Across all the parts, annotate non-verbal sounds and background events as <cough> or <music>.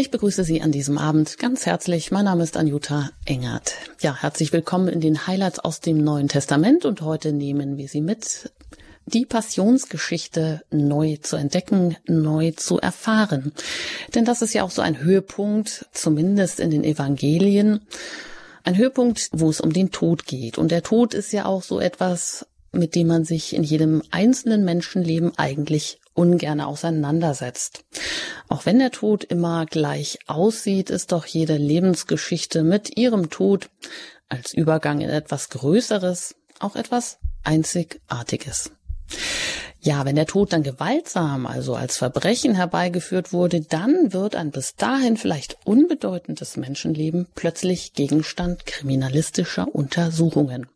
Ich begrüße Sie an diesem Abend ganz herzlich. Mein Name ist Anjuta Engert. Ja, herzlich willkommen in den Highlights aus dem Neuen Testament und heute nehmen wir Sie mit, die Passionsgeschichte neu zu entdecken, neu zu erfahren. Denn das ist ja auch so ein Höhepunkt, zumindest in den Evangelien. Ein Höhepunkt, wo es um den Tod geht. Und der Tod ist ja auch so etwas, mit dem man sich in jedem einzelnen Menschenleben eigentlich ungern auseinandersetzt. Auch wenn der Tod immer gleich aussieht, ist doch jede Lebensgeschichte mit ihrem Tod als Übergang in etwas Größeres auch etwas Einzigartiges. Ja, wenn der Tod dann gewaltsam, also als Verbrechen herbeigeführt wurde, dann wird ein bis dahin vielleicht unbedeutendes Menschenleben plötzlich Gegenstand kriminalistischer Untersuchungen.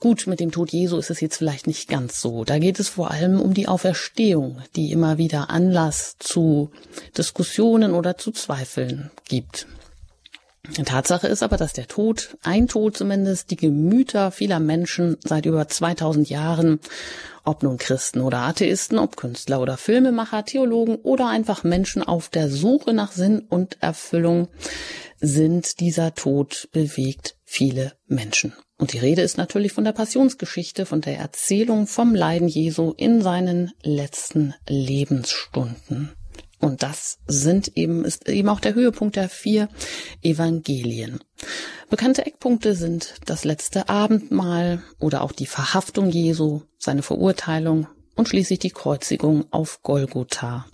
Gut, mit dem Tod Jesu ist es jetzt vielleicht nicht ganz so. Da geht es vor allem um die Auferstehung, die immer wieder Anlass zu Diskussionen oder zu Zweifeln gibt. Tatsache ist aber, dass der Tod, ein Tod zumindest, die Gemüter vieler Menschen seit über 2000 Jahren, ob nun Christen oder Atheisten, ob Künstler oder Filmemacher, Theologen oder einfach Menschen auf der Suche nach Sinn und Erfüllung, sind dieser Tod bewegt viele Menschen. Und die Rede ist natürlich von der Passionsgeschichte, von der Erzählung vom Leiden Jesu in seinen letzten Lebensstunden. Und das sind eben, ist eben auch der Höhepunkt der vier Evangelien. Bekannte Eckpunkte sind das letzte Abendmahl oder auch die Verhaftung Jesu, seine Verurteilung und schließlich die Kreuzigung auf Golgotha.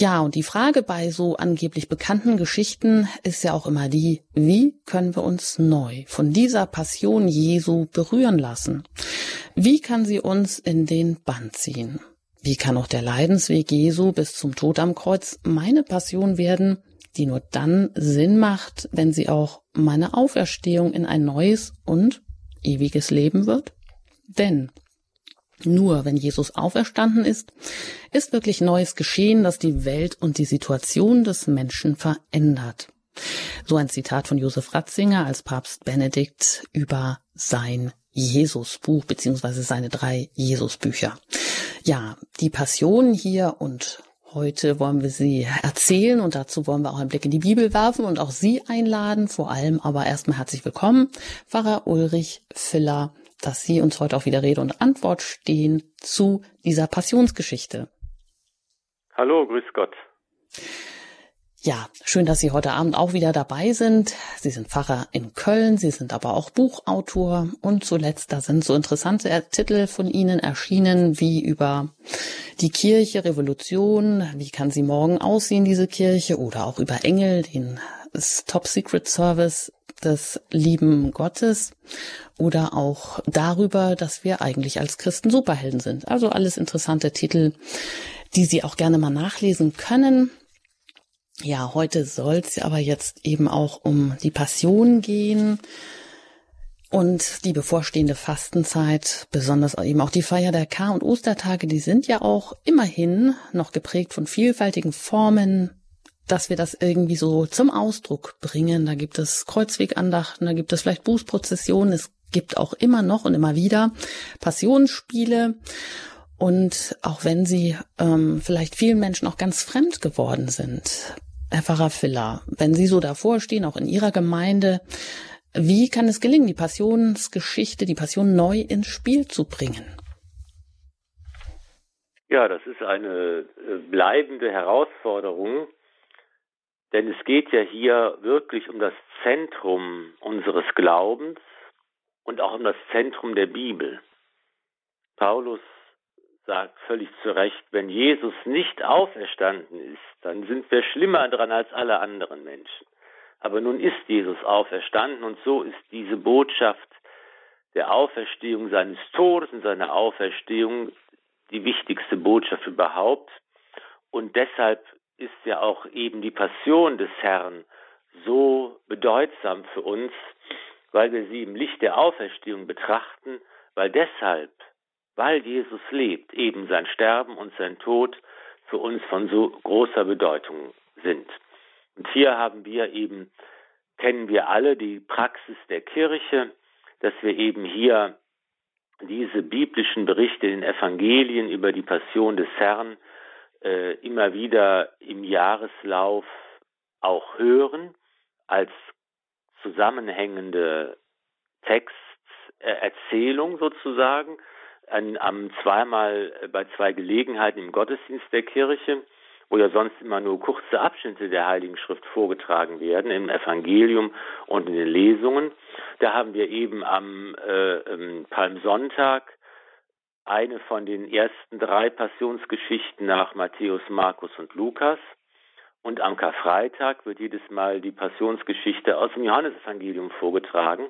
Ja, und die Frage bei so angeblich bekannten Geschichten ist ja auch immer die, wie können wir uns neu von dieser Passion Jesu berühren lassen? Wie kann sie uns in den Bann ziehen? Wie kann auch der Leidensweg Jesu bis zum Tod am Kreuz meine Passion werden, die nur dann Sinn macht, wenn sie auch meine Auferstehung in ein neues und ewiges Leben wird? Denn nur wenn Jesus auferstanden ist, ist wirklich Neues geschehen, das die Welt und die Situation des Menschen verändert. So ein Zitat von Josef Ratzinger als Papst Benedikt über sein Jesusbuch beziehungsweise seine drei Jesusbücher. Ja, die Passion hier und Heute wollen wir sie erzählen und dazu wollen wir auch einen Blick in die Bibel werfen und auch Sie einladen. Vor allem aber erstmal herzlich willkommen, Pfarrer Ulrich Filler dass Sie uns heute auch wieder Rede und Antwort stehen zu dieser Passionsgeschichte. Hallo, grüß Gott. Ja, schön, dass Sie heute Abend auch wieder dabei sind. Sie sind Pfarrer in Köln, Sie sind aber auch Buchautor und zuletzt, da sind so interessante Titel von Ihnen erschienen, wie über die Kirche, Revolution, wie kann sie morgen aussehen, diese Kirche, oder auch über Engel, den Top Secret Service des lieben Gottes oder auch darüber, dass wir eigentlich als Christen Superhelden sind. Also alles interessante Titel, die Sie auch gerne mal nachlesen können. Ja, heute soll es aber jetzt eben auch um die Passion gehen und die bevorstehende Fastenzeit, besonders eben auch die Feier der Kar- und Ostertage, die sind ja auch immerhin noch geprägt von vielfältigen Formen, dass wir das irgendwie so zum Ausdruck bringen. Da gibt es Kreuzwegandachten, da gibt es vielleicht Bußprozessionen, es gibt auch immer noch und immer wieder Passionsspiele. Und auch wenn sie ähm, vielleicht vielen Menschen auch ganz fremd geworden sind, Herr Pfarrer Filler, wenn Sie so davor stehen, auch in Ihrer Gemeinde, wie kann es gelingen, die Passionsgeschichte, die Passion neu ins Spiel zu bringen? Ja, das ist eine äh, bleibende Herausforderung, denn es geht ja hier wirklich um das Zentrum unseres Glaubens und auch um das Zentrum der Bibel. Paulus sagt völlig zu Recht, wenn Jesus nicht auferstanden ist, dann sind wir schlimmer dran als alle anderen Menschen. Aber nun ist Jesus auferstanden und so ist diese Botschaft der Auferstehung seines Todes und seiner Auferstehung die wichtigste Botschaft überhaupt. Und deshalb ist ja auch eben die Passion des Herrn so bedeutsam für uns, weil wir sie im Licht der Auferstehung betrachten, weil deshalb, weil Jesus lebt, eben sein Sterben und sein Tod für uns von so großer Bedeutung sind. Und hier haben wir eben, kennen wir alle die Praxis der Kirche, dass wir eben hier diese biblischen Berichte in Evangelien über die Passion des Herrn äh, immer wieder im Jahreslauf auch hören als zusammenhängende Texterzählung sozusagen, an, am zweimal bei zwei Gelegenheiten im Gottesdienst der Kirche, wo ja sonst immer nur kurze Abschnitte der Heiligen Schrift vorgetragen werden, im Evangelium und in den Lesungen. Da haben wir eben am äh, Palmsonntag eine von den ersten drei Passionsgeschichten nach Matthäus, Markus und Lukas. Und am Karfreitag wird jedes Mal die Passionsgeschichte aus dem Johannesevangelium vorgetragen.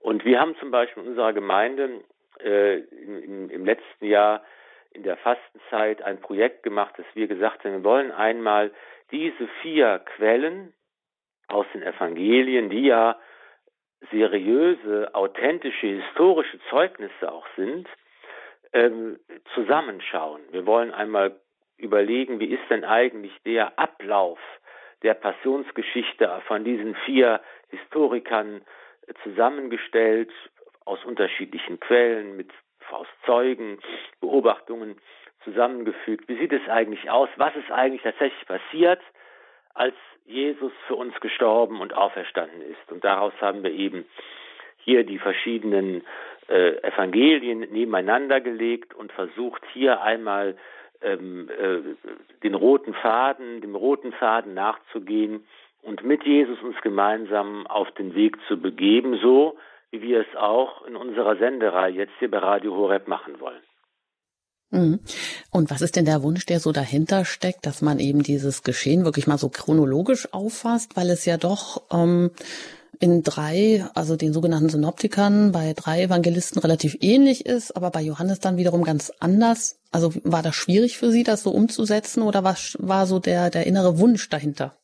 Und wir haben zum Beispiel in unserer Gemeinde äh, im, im letzten Jahr in der Fastenzeit ein Projekt gemacht, dass wir gesagt haben, wir wollen einmal diese vier Quellen aus den Evangelien, die ja seriöse, authentische, historische Zeugnisse auch sind, ähm, zusammenschauen. Wir wollen einmal überlegen, wie ist denn eigentlich der Ablauf der Passionsgeschichte von diesen vier Historikern zusammengestellt, aus unterschiedlichen Quellen, mit aus Zeugen, Beobachtungen zusammengefügt. Wie sieht es eigentlich aus? Was ist eigentlich tatsächlich passiert, als Jesus für uns gestorben und auferstanden ist? Und daraus haben wir eben hier die verschiedenen äh, Evangelien nebeneinander gelegt und versucht hier einmal ähm, äh, den roten Faden, dem roten Faden nachzugehen und mit Jesus uns gemeinsam auf den Weg zu begeben, so wie wir es auch in unserer Sendereihe jetzt hier bei Radio Horeb machen wollen. Mhm. Und was ist denn der Wunsch, der so dahinter steckt, dass man eben dieses Geschehen wirklich mal so chronologisch auffasst, weil es ja doch ähm, in drei, also den sogenannten Synoptikern, bei drei Evangelisten relativ ähnlich ist, aber bei Johannes dann wiederum ganz anders. Also war das schwierig für Sie, das so umzusetzen oder was war so der, der innere Wunsch dahinter?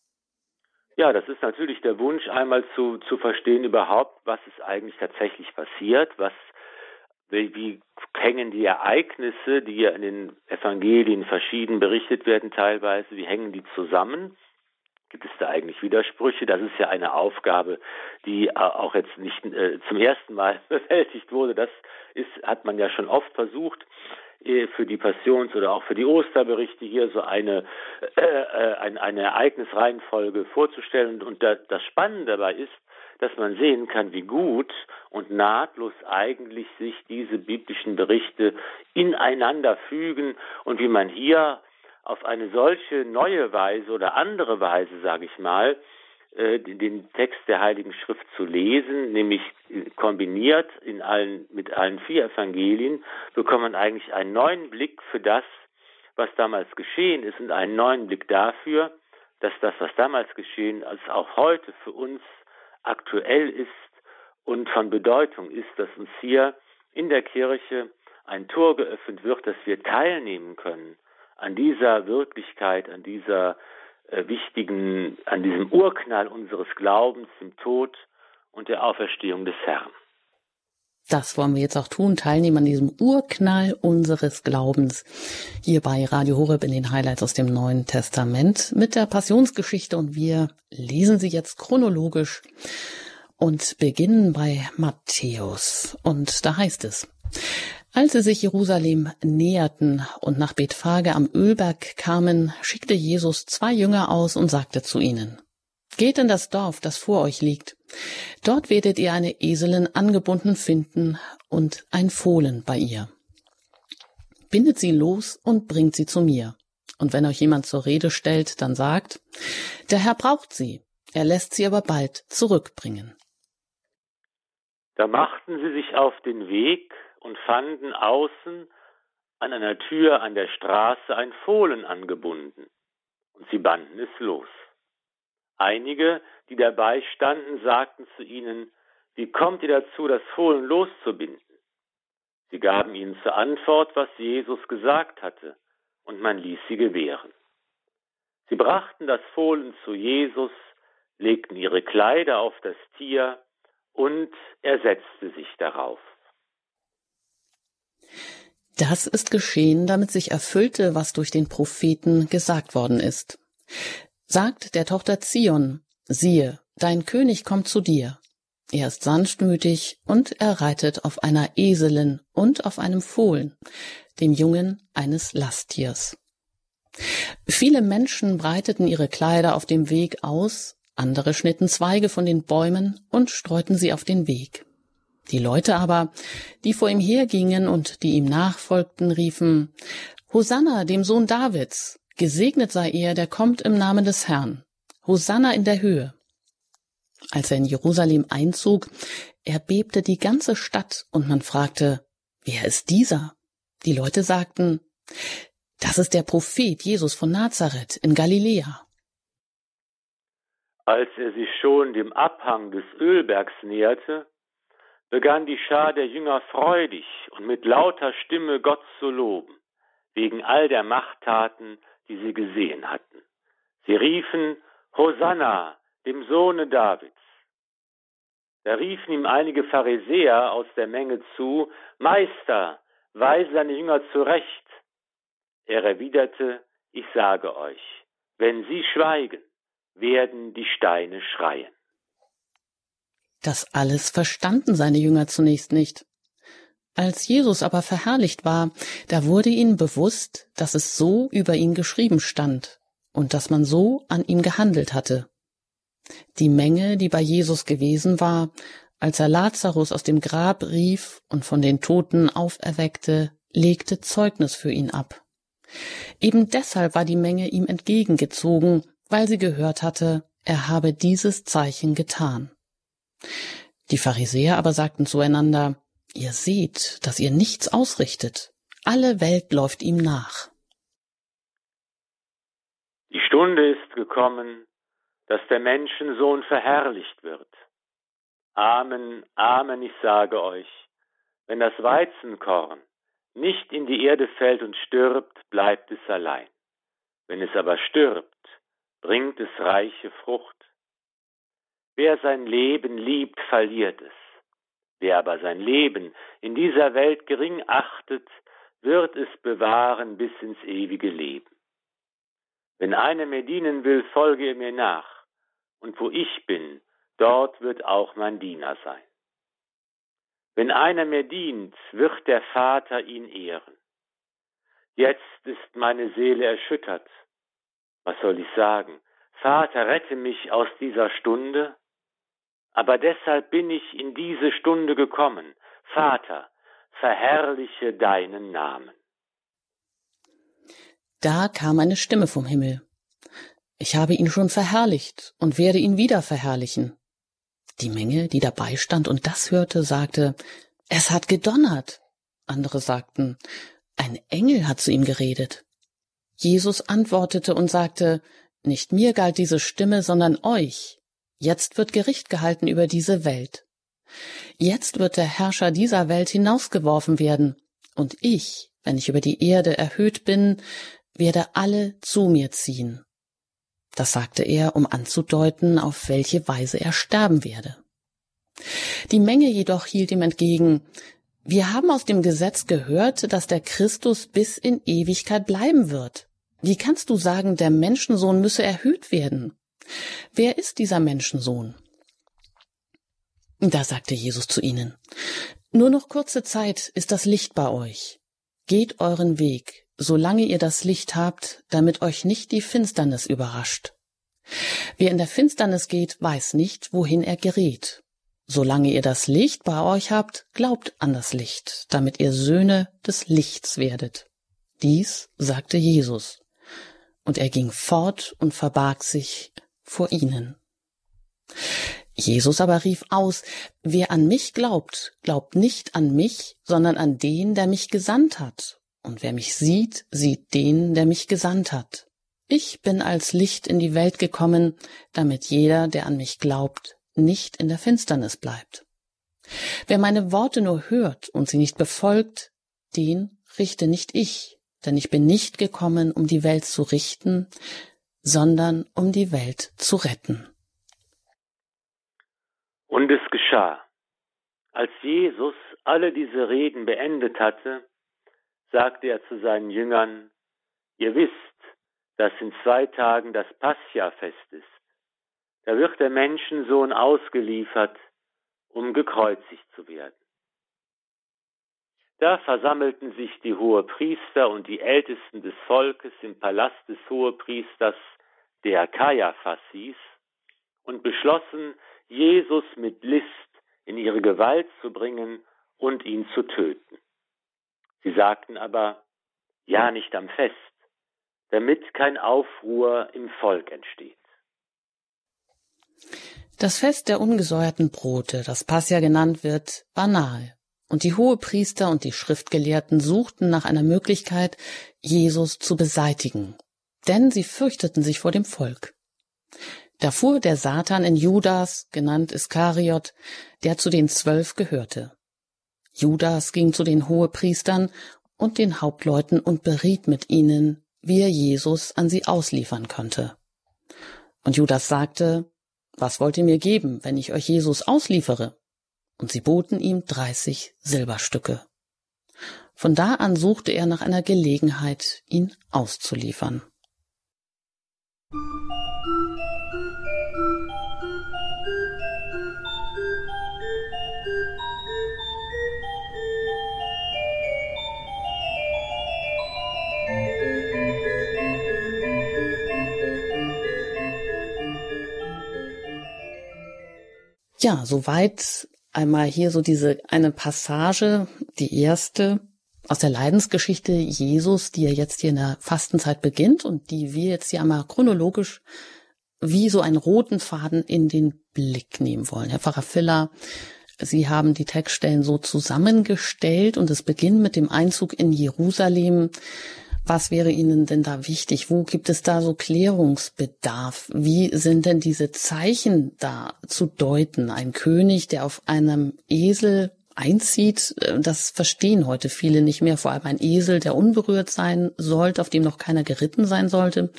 Ja, das ist natürlich der Wunsch, einmal zu, zu verstehen überhaupt, was ist eigentlich tatsächlich passiert, was, wie, wie hängen die Ereignisse, die ja in den Evangelien verschieden berichtet werden teilweise, wie hängen die zusammen? Gibt es da eigentlich Widersprüche? Das ist ja eine Aufgabe, die auch jetzt nicht äh, zum ersten Mal <laughs> bewältigt wurde. Das ist, hat man ja schon oft versucht. Äh, für die Passions- oder auch für die Osterberichte hier so eine, äh, äh eine, eine Ereignisreihenfolge vorzustellen. Und da, das Spannende dabei ist, dass man sehen kann, wie gut und nahtlos eigentlich sich diese biblischen Berichte ineinander fügen und wie man hier auf eine solche neue Weise oder andere Weise, sage ich mal, äh, den Text der Heiligen Schrift zu lesen, nämlich kombiniert in allen, mit allen vier Evangelien, bekommt man eigentlich einen neuen Blick für das, was damals geschehen ist und einen neuen Blick dafür, dass das, was damals geschehen ist, auch heute für uns aktuell ist und von Bedeutung ist, dass uns hier in der Kirche ein Tor geöffnet wird, dass wir teilnehmen können an dieser Wirklichkeit, an dieser äh, wichtigen, an diesem Urknall unseres Glaubens, dem Tod und der Auferstehung des Herrn. Das wollen wir jetzt auch tun, teilnehmen an diesem Urknall unseres Glaubens. Hier bei Radio Horeb in den Highlights aus dem Neuen Testament mit der Passionsgeschichte. Und wir lesen sie jetzt chronologisch und beginnen bei Matthäus. Und da heißt es, als sie sich Jerusalem näherten und nach Bethphage am Ölberg kamen, schickte Jesus zwei Jünger aus und sagte zu ihnen, Geht in das Dorf, das vor euch liegt. Dort werdet ihr eine Eselin angebunden finden und ein Fohlen bei ihr. Bindet sie los und bringt sie zu mir. Und wenn euch jemand zur Rede stellt, dann sagt, der Herr braucht sie, er lässt sie aber bald zurückbringen. Da machten sie sich auf den Weg und fanden außen an einer Tür an der Straße ein Fohlen angebunden, und sie banden es los. Einige, die dabei standen, sagten zu ihnen, wie kommt ihr dazu, das Fohlen loszubinden? Sie gaben ihnen zur Antwort, was Jesus gesagt hatte, und man ließ sie gewähren. Sie brachten das Fohlen zu Jesus, legten ihre Kleider auf das Tier, und er setzte sich darauf. Das ist geschehen, damit sich erfüllte, was durch den Propheten gesagt worden ist. Sagt der Tochter Zion, siehe, dein König kommt zu dir. Er ist sanftmütig und er reitet auf einer Eselin und auf einem Fohlen, dem Jungen eines Lasttiers. Viele Menschen breiteten ihre Kleider auf dem Weg aus, andere schnitten Zweige von den Bäumen und streuten sie auf den Weg. Die Leute aber, die vor ihm hergingen und die ihm nachfolgten, riefen Hosanna, dem Sohn Davids, gesegnet sei er, der kommt im Namen des Herrn. Hosanna in der Höhe. Als er in Jerusalem einzog, erbebte die ganze Stadt und man fragte, wer ist dieser? Die Leute sagten, das ist der Prophet Jesus von Nazareth in Galiläa. Als er sich schon dem Abhang des Ölbergs näherte, begann die Schar der Jünger freudig und mit lauter Stimme Gott zu loben, wegen all der Machttaten, die sie gesehen hatten. Sie riefen Hosanna, dem Sohne Davids. Da riefen ihm einige Pharisäer aus der Menge zu, Meister, weise seine Jünger zurecht. Er erwiderte, ich sage euch, wenn sie schweigen, werden die Steine schreien. Das alles verstanden seine Jünger zunächst nicht. Als Jesus aber verherrlicht war, da wurde ihnen bewusst, dass es so über ihn geschrieben stand und dass man so an ihm gehandelt hatte. Die Menge, die bei Jesus gewesen war, als er Lazarus aus dem Grab rief und von den Toten auferweckte, legte Zeugnis für ihn ab. Eben deshalb war die Menge ihm entgegengezogen, weil sie gehört hatte, er habe dieses Zeichen getan. Die Pharisäer aber sagten zueinander, ihr seht, dass ihr nichts ausrichtet. Alle Welt läuft ihm nach. Die Stunde ist gekommen, dass der Menschensohn verherrlicht wird. Amen, Amen, ich sage euch, wenn das Weizenkorn nicht in die Erde fällt und stirbt, bleibt es allein. Wenn es aber stirbt, bringt es reiche Frucht. Wer sein Leben liebt, verliert es. Wer aber sein Leben in dieser Welt gering achtet, wird es bewahren bis ins ewige Leben. Wenn einer mir dienen will, folge er mir nach, und wo ich bin, dort wird auch mein Diener sein. Wenn einer mir dient, wird der Vater ihn ehren. Jetzt ist meine Seele erschüttert. Was soll ich sagen? Vater, rette mich aus dieser Stunde? Aber deshalb bin ich in diese Stunde gekommen. Vater, verherrliche deinen Namen. Da kam eine Stimme vom Himmel. Ich habe ihn schon verherrlicht und werde ihn wieder verherrlichen. Die Menge, die dabei stand und das hörte, sagte, es hat gedonnert. Andere sagten, ein Engel hat zu ihm geredet. Jesus antwortete und sagte, nicht mir galt diese Stimme, sondern euch. Jetzt wird Gericht gehalten über diese Welt. Jetzt wird der Herrscher dieser Welt hinausgeworfen werden, und ich, wenn ich über die Erde erhöht bin, werde alle zu mir ziehen. Das sagte er, um anzudeuten, auf welche Weise er sterben werde. Die Menge jedoch hielt ihm entgegen, wir haben aus dem Gesetz gehört, dass der Christus bis in Ewigkeit bleiben wird. Wie kannst du sagen, der Menschensohn müsse erhöht werden? Wer ist dieser Menschensohn? Da sagte Jesus zu ihnen, Nur noch kurze Zeit ist das Licht bei euch. Geht euren Weg, solange ihr das Licht habt, damit euch nicht die Finsternis überrascht. Wer in der Finsternis geht, weiß nicht, wohin er gerät. Solange ihr das Licht bei euch habt, glaubt an das Licht, damit ihr Söhne des Lichts werdet. Dies sagte Jesus. Und er ging fort und verbarg sich vor ihnen. Jesus aber rief aus, wer an mich glaubt, glaubt nicht an mich, sondern an den, der mich gesandt hat. Und wer mich sieht, sieht den, der mich gesandt hat. Ich bin als Licht in die Welt gekommen, damit jeder, der an mich glaubt, nicht in der Finsternis bleibt. Wer meine Worte nur hört und sie nicht befolgt, den richte nicht ich, denn ich bin nicht gekommen, um die Welt zu richten, sondern um die Welt zu retten. Und es geschah. Als Jesus alle diese Reden beendet hatte, sagte er zu seinen Jüngern, ihr wisst, dass in zwei Tagen das Pascha-Fest ist. Da wird der Menschensohn ausgeliefert, um gekreuzigt zu werden. Da versammelten sich die Hohepriester und die Ältesten des Volkes im Palast des Hohepriesters, der Kaiaphas hieß, und beschlossen, Jesus mit List in ihre Gewalt zu bringen und ihn zu töten. Sie sagten aber, ja nicht am Fest, damit kein Aufruhr im Volk entsteht. Das Fest der ungesäuerten Brote, das Passia genannt wird, war nahe. Und die Hohepriester und die Schriftgelehrten suchten nach einer Möglichkeit, Jesus zu beseitigen. Denn sie fürchteten sich vor dem Volk. Da fuhr der Satan in Judas, genannt Iskariot, der zu den Zwölf gehörte. Judas ging zu den Hohepriestern und den Hauptleuten und beriet mit ihnen, wie er Jesus an sie ausliefern könnte. Und Judas sagte, was wollt ihr mir geben, wenn ich euch Jesus ausliefere? Und sie boten ihm dreißig Silberstücke. Von da an suchte er nach einer Gelegenheit, ihn auszuliefern. Ja, soweit einmal hier so diese eine Passage, die erste aus der Leidensgeschichte Jesus, die ja jetzt hier in der Fastenzeit beginnt und die wir jetzt hier einmal chronologisch wie so einen roten Faden in den Blick nehmen wollen. Herr Pfarrer Filler, Sie haben die Textstellen so zusammengestellt und es beginnt mit dem Einzug in Jerusalem. Was wäre Ihnen denn da wichtig? Wo gibt es da so Klärungsbedarf? Wie sind denn diese Zeichen da zu deuten? Ein König, der auf einem Esel einzieht, äh, das verstehen heute viele nicht mehr. Vor allem ein Esel, der unberührt sein sollte, auf dem noch keiner geritten sein sollte.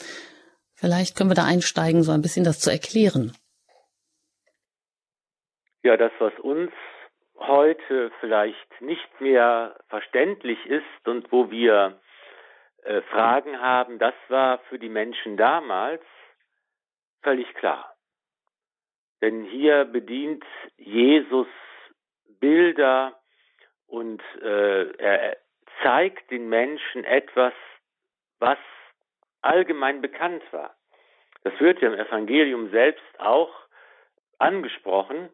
Vielleicht können wir da einsteigen, so ein bisschen das zu erklären. Ja, das, was uns heute vielleicht nicht mehr verständlich ist und wo wir äh, Fragen haben, das war für die Menschen damals völlig klar. Denn hier bedient Jesus Bilder und äh, er zeigt den Menschen etwas, was allgemein bekannt war. Das wird ja im Evangelium selbst auch angesprochen,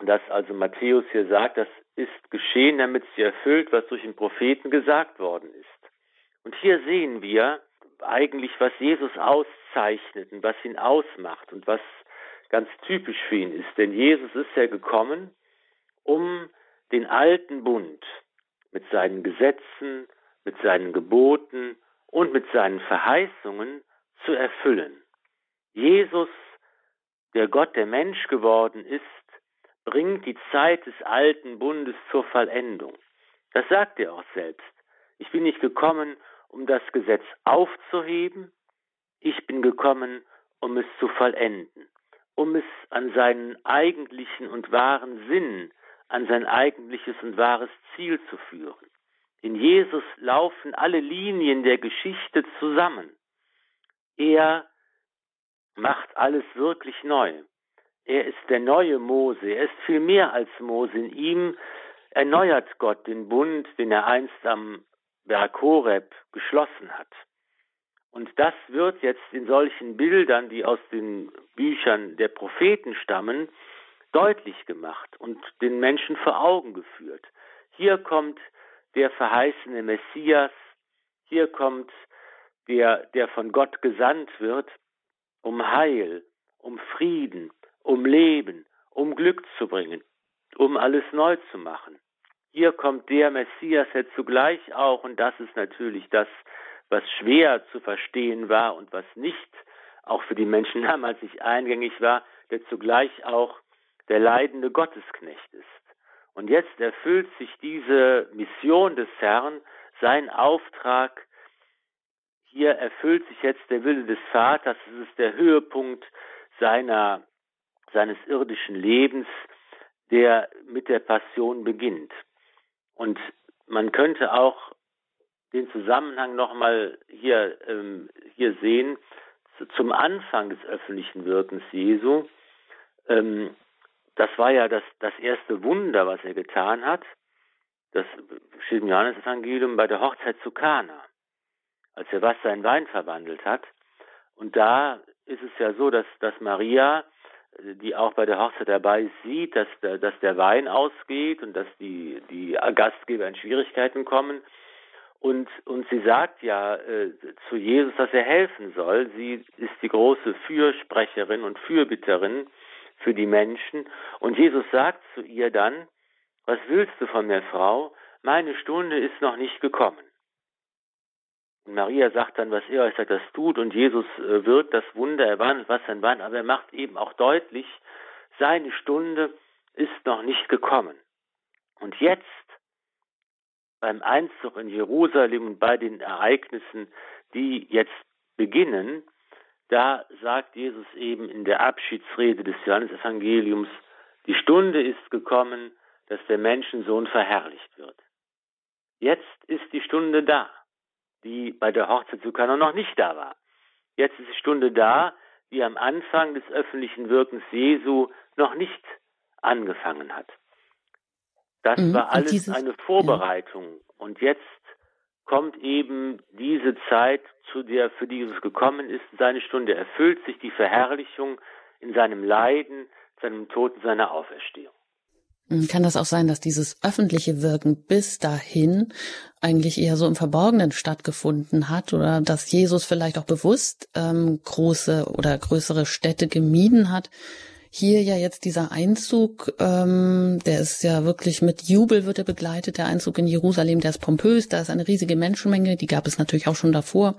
dass also Matthäus hier sagt, das ist geschehen, damit sich erfüllt, was durch den Propheten gesagt worden ist. Und hier sehen wir eigentlich, was Jesus auszeichnet und was ihn ausmacht und was ganz typisch für ihn ist. Denn Jesus ist ja gekommen, um den alten Bund mit seinen Gesetzen, mit seinen Geboten und mit seinen Verheißungen zu erfüllen. Jesus, der Gott, der Mensch geworden ist, bringt die Zeit des alten Bundes zur Vollendung. Das sagt er auch selbst. Ich bin nicht gekommen, um das Gesetz aufzuheben, ich bin gekommen, um es zu vollenden, um es an seinen eigentlichen und wahren Sinn, an sein eigentliches und wahres Ziel zu führen. In Jesus laufen alle Linien der Geschichte zusammen. Er macht alles wirklich neu. Er ist der neue Mose. Er ist viel mehr als Mose. In ihm erneuert Gott den Bund, den er einst am Berg Horeb geschlossen hat. Und das wird jetzt in solchen Bildern, die aus den Büchern der Propheten stammen, deutlich gemacht und den Menschen vor Augen geführt. Hier kommt der verheißene Messias, hier kommt der, der von Gott gesandt wird, um Heil, um Frieden, um Leben, um Glück zu bringen, um alles neu zu machen. Hier kommt der Messias der zugleich auch, und das ist natürlich das, was schwer zu verstehen war und was nicht auch für die Menschen <laughs> damals nicht eingängig war, der zugleich auch der leidende Gottesknecht ist. Und jetzt erfüllt sich diese Mission des Herrn, sein Auftrag, hier erfüllt sich jetzt der Wille des Vaters, es ist der Höhepunkt seiner, seines irdischen Lebens, der mit der Passion beginnt. Und man könnte auch den Zusammenhang nochmal hier, ähm, hier sehen zum Anfang des öffentlichen Wirkens Jesu. Ähm, das war ja das, das erste Wunder, was er getan hat. das steht im Johannesevangelium, bei der Hochzeit zu Kana, als er Wasser in Wein verwandelt hat. Und da ist es ja so, dass, dass Maria, die auch bei der Hochzeit dabei ist, sieht, dass der, dass der Wein ausgeht und dass die, die Gastgeber in Schwierigkeiten kommen. Und, und sie sagt ja äh, zu Jesus, dass er helfen soll. Sie ist die große Fürsprecherin und Fürbitterin für die Menschen. Und Jesus sagt zu ihr dann, was willst du von mir, Frau? Meine Stunde ist noch nicht gekommen. Maria sagt dann, was er sagt, das tut. Und Jesus äh, wirkt das Wunder, er wandelt Wasser in Wein, aber er macht eben auch deutlich, seine Stunde ist noch nicht gekommen. Und jetzt, beim Einzug in Jerusalem und bei den Ereignissen, die jetzt beginnen, da sagt Jesus eben in der Abschiedsrede des Johannesevangeliums, die Stunde ist gekommen, dass der Menschensohn verherrlicht wird. Jetzt ist die Stunde da, die bei der Hochzeit zu Kana noch nicht da war. Jetzt ist die Stunde da, die am Anfang des öffentlichen Wirkens Jesu noch nicht angefangen hat. Das mhm, war alles dieses, eine Vorbereitung. Ja. Und jetzt kommt eben diese Zeit, zu der für die Jesus gekommen ist. Seine Stunde erfüllt sich die Verherrlichung in seinem Leiden, seinem Tod und seiner Auferstehung. Hm, kann das auch sein, dass dieses öffentliche Wirken bis dahin eigentlich eher so im Verborgenen stattgefunden hat oder dass Jesus vielleicht auch bewusst ähm, große oder größere Städte gemieden hat? Hier ja jetzt dieser Einzug, ähm, der ist ja wirklich mit Jubel wird er begleitet, der Einzug in Jerusalem, der ist pompös, da ist eine riesige Menschenmenge, die gab es natürlich auch schon davor.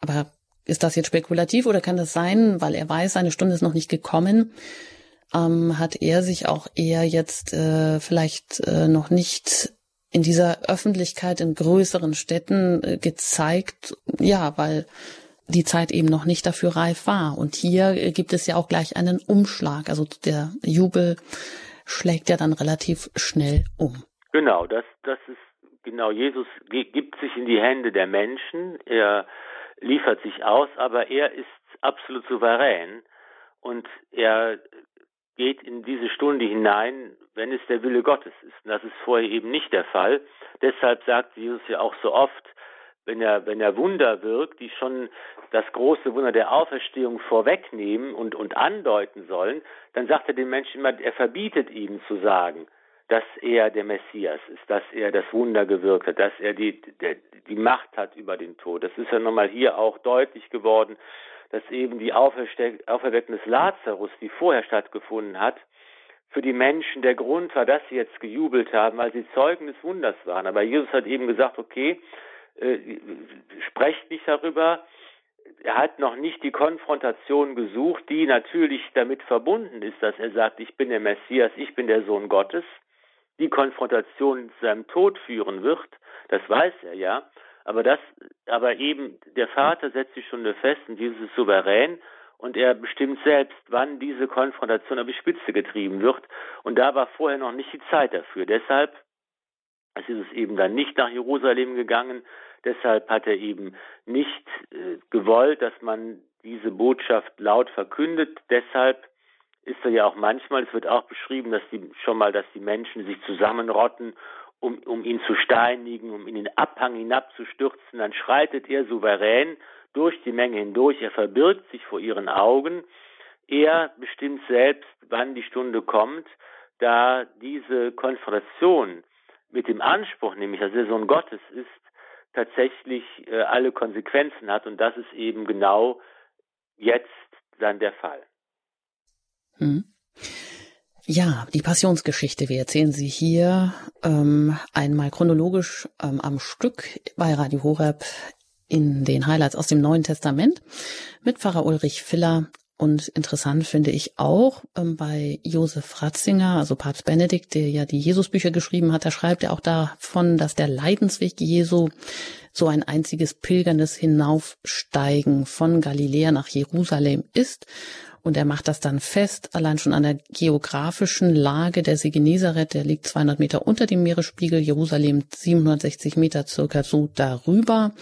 Aber ist das jetzt spekulativ oder kann das sein, weil er weiß, seine Stunde ist noch nicht gekommen? Ähm, hat er sich auch eher jetzt äh, vielleicht äh, noch nicht in dieser Öffentlichkeit in größeren Städten äh, gezeigt, ja, weil die Zeit eben noch nicht dafür reif war. Und hier äh, gibt es ja auch gleich einen Umschlag. Also der Jubel schlägt ja dann relativ schnell um. Genau, das, das ist genau. Jesus gibt sich in die Hände der Menschen. Er liefert sich aus, aber er ist absolut souverän und er geht in diese Stunde hinein, wenn es der Wille Gottes ist. Und das ist vorher eben nicht der Fall. Deshalb sagt Jesus ja auch so oft, wenn er, wenn er Wunder wirkt, die schon das große Wunder der Auferstehung vorwegnehmen und, und andeuten sollen, dann sagt er den Menschen immer, er verbietet ihnen zu sagen, dass er der Messias ist, dass er das Wunder gewirkt hat, dass er die, der, die Macht hat über den Tod. Das ist ja nochmal hier auch deutlich geworden dass eben die Auferweckung des Lazarus, die vorher stattgefunden hat, für die Menschen der Grund war, dass sie jetzt gejubelt haben, weil sie Zeugen des Wunders waren. Aber Jesus hat eben gesagt, okay, äh, sprecht nicht darüber. Er hat noch nicht die Konfrontation gesucht, die natürlich damit verbunden ist, dass er sagt, ich bin der Messias, ich bin der Sohn Gottes. Die Konfrontation zu seinem Tod führen wird, das weiß er ja. Aber das, aber eben der Vater setzt die Stunde fest und Jesus ist souverän und er bestimmt selbst, wann diese Konfrontation auf die Spitze getrieben wird. Und da war vorher noch nicht die Zeit dafür. Deshalb ist Jesus eben dann nicht nach Jerusalem gegangen. Deshalb hat er eben nicht äh, gewollt, dass man diese Botschaft laut verkündet. Deshalb ist er ja auch manchmal, es wird auch beschrieben, dass die schon mal, dass die Menschen sich zusammenrotten um, um ihn zu steinigen, um ihn in den Abhang hinabzustürzen. Dann schreitet er souverän durch die Menge hindurch. Er verbirgt sich vor ihren Augen. Er bestimmt selbst, wann die Stunde kommt, da diese Konfrontation mit dem Anspruch, nämlich dass er Sohn Gottes ist, tatsächlich äh, alle Konsequenzen hat. Und das ist eben genau jetzt dann der Fall. Hm. Ja, die Passionsgeschichte. Wir erzählen sie hier ähm, einmal chronologisch ähm, am Stück bei Radio Horeb in den Highlights aus dem Neuen Testament mit Pfarrer Ulrich Filler. Und interessant finde ich auch ähm, bei Josef Ratzinger, also Papst Benedikt, der ja die Jesusbücher geschrieben hat, da schreibt er auch davon, dass der Leidensweg Jesu so ein einziges pilgerndes Hinaufsteigen von Galiläa nach Jerusalem ist und er macht das dann fest, allein schon an der geografischen Lage der See Genezareth, der liegt 200 Meter unter dem Meeresspiegel, Jerusalem 760 Meter circa so darüber.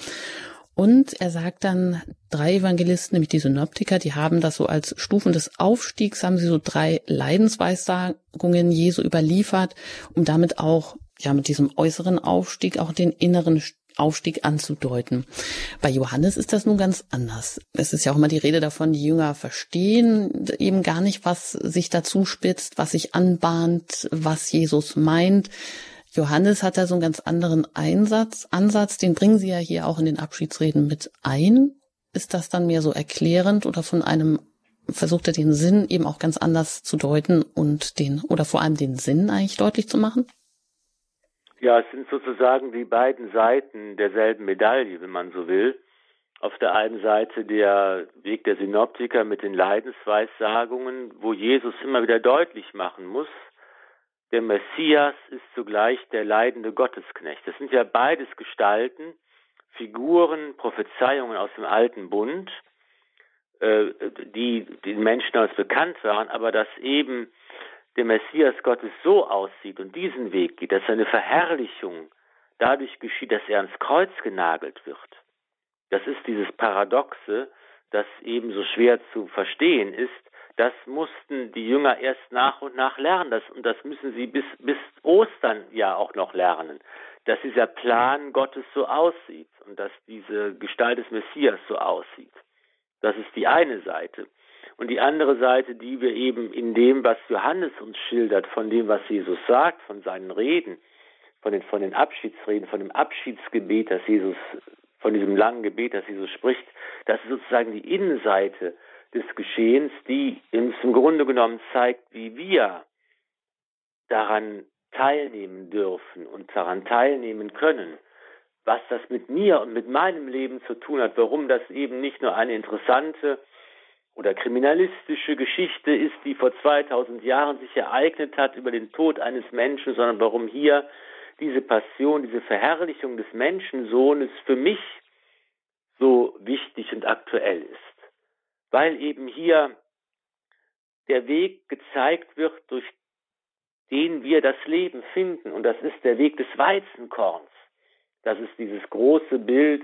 Und er sagt dann, drei Evangelisten, nämlich die Synoptiker, die haben das so als Stufen des Aufstiegs, haben sie so drei Leidensweissagungen Jesu überliefert, um damit auch ja mit diesem äußeren Aufstieg auch den inneren Aufstieg anzudeuten. Bei Johannes ist das nun ganz anders. Es ist ja auch immer die Rede davon, die Jünger verstehen eben gar nicht, was sich dazu spitzt, was sich anbahnt, was Jesus meint. Johannes hat da so einen ganz anderen Einsatz, Ansatz, den bringen Sie ja hier auch in den Abschiedsreden mit ein. Ist das dann mehr so erklärend oder von einem versucht er den Sinn eben auch ganz anders zu deuten und den oder vor allem den Sinn eigentlich deutlich zu machen? Ja, es sind sozusagen die beiden Seiten derselben Medaille, wenn man so will. Auf der einen Seite der Weg der Synoptiker mit den Leidensweissagungen, wo Jesus immer wieder deutlich machen muss, der Messias ist zugleich der leidende Gottesknecht. Das sind ja beides Gestalten, Figuren, Prophezeiungen aus dem alten Bund, äh, die den Menschen als bekannt waren, aber dass eben der Messias Gottes so aussieht und diesen Weg geht, dass seine Verherrlichung dadurch geschieht, dass er ans Kreuz genagelt wird. Das ist dieses Paradoxe, das eben so schwer zu verstehen ist. Das mussten die Jünger erst nach und nach lernen. Das, und das müssen sie bis, bis Ostern ja auch noch lernen. Dass dieser Plan Gottes so aussieht und dass diese Gestalt des Messias so aussieht. Das ist die eine Seite. Und die andere Seite, die wir eben in dem, was Johannes uns schildert, von dem, was Jesus sagt, von seinen Reden, von den, von den Abschiedsreden, von dem Abschiedsgebet, das Jesus, von diesem langen Gebet, das Jesus spricht, das ist sozusagen die Innenseite des Geschehens, die uns im Grunde genommen zeigt, wie wir daran teilnehmen dürfen und daran teilnehmen können, was das mit mir und mit meinem Leben zu tun hat, warum das eben nicht nur eine interessante oder kriminalistische Geschichte ist, die vor 2000 Jahren sich ereignet hat über den Tod eines Menschen, sondern warum hier diese Passion, diese Verherrlichung des Menschensohnes für mich so wichtig und aktuell ist. Weil eben hier der Weg gezeigt wird, durch den wir das Leben finden. Und das ist der Weg des Weizenkorns. Das ist dieses große Bild,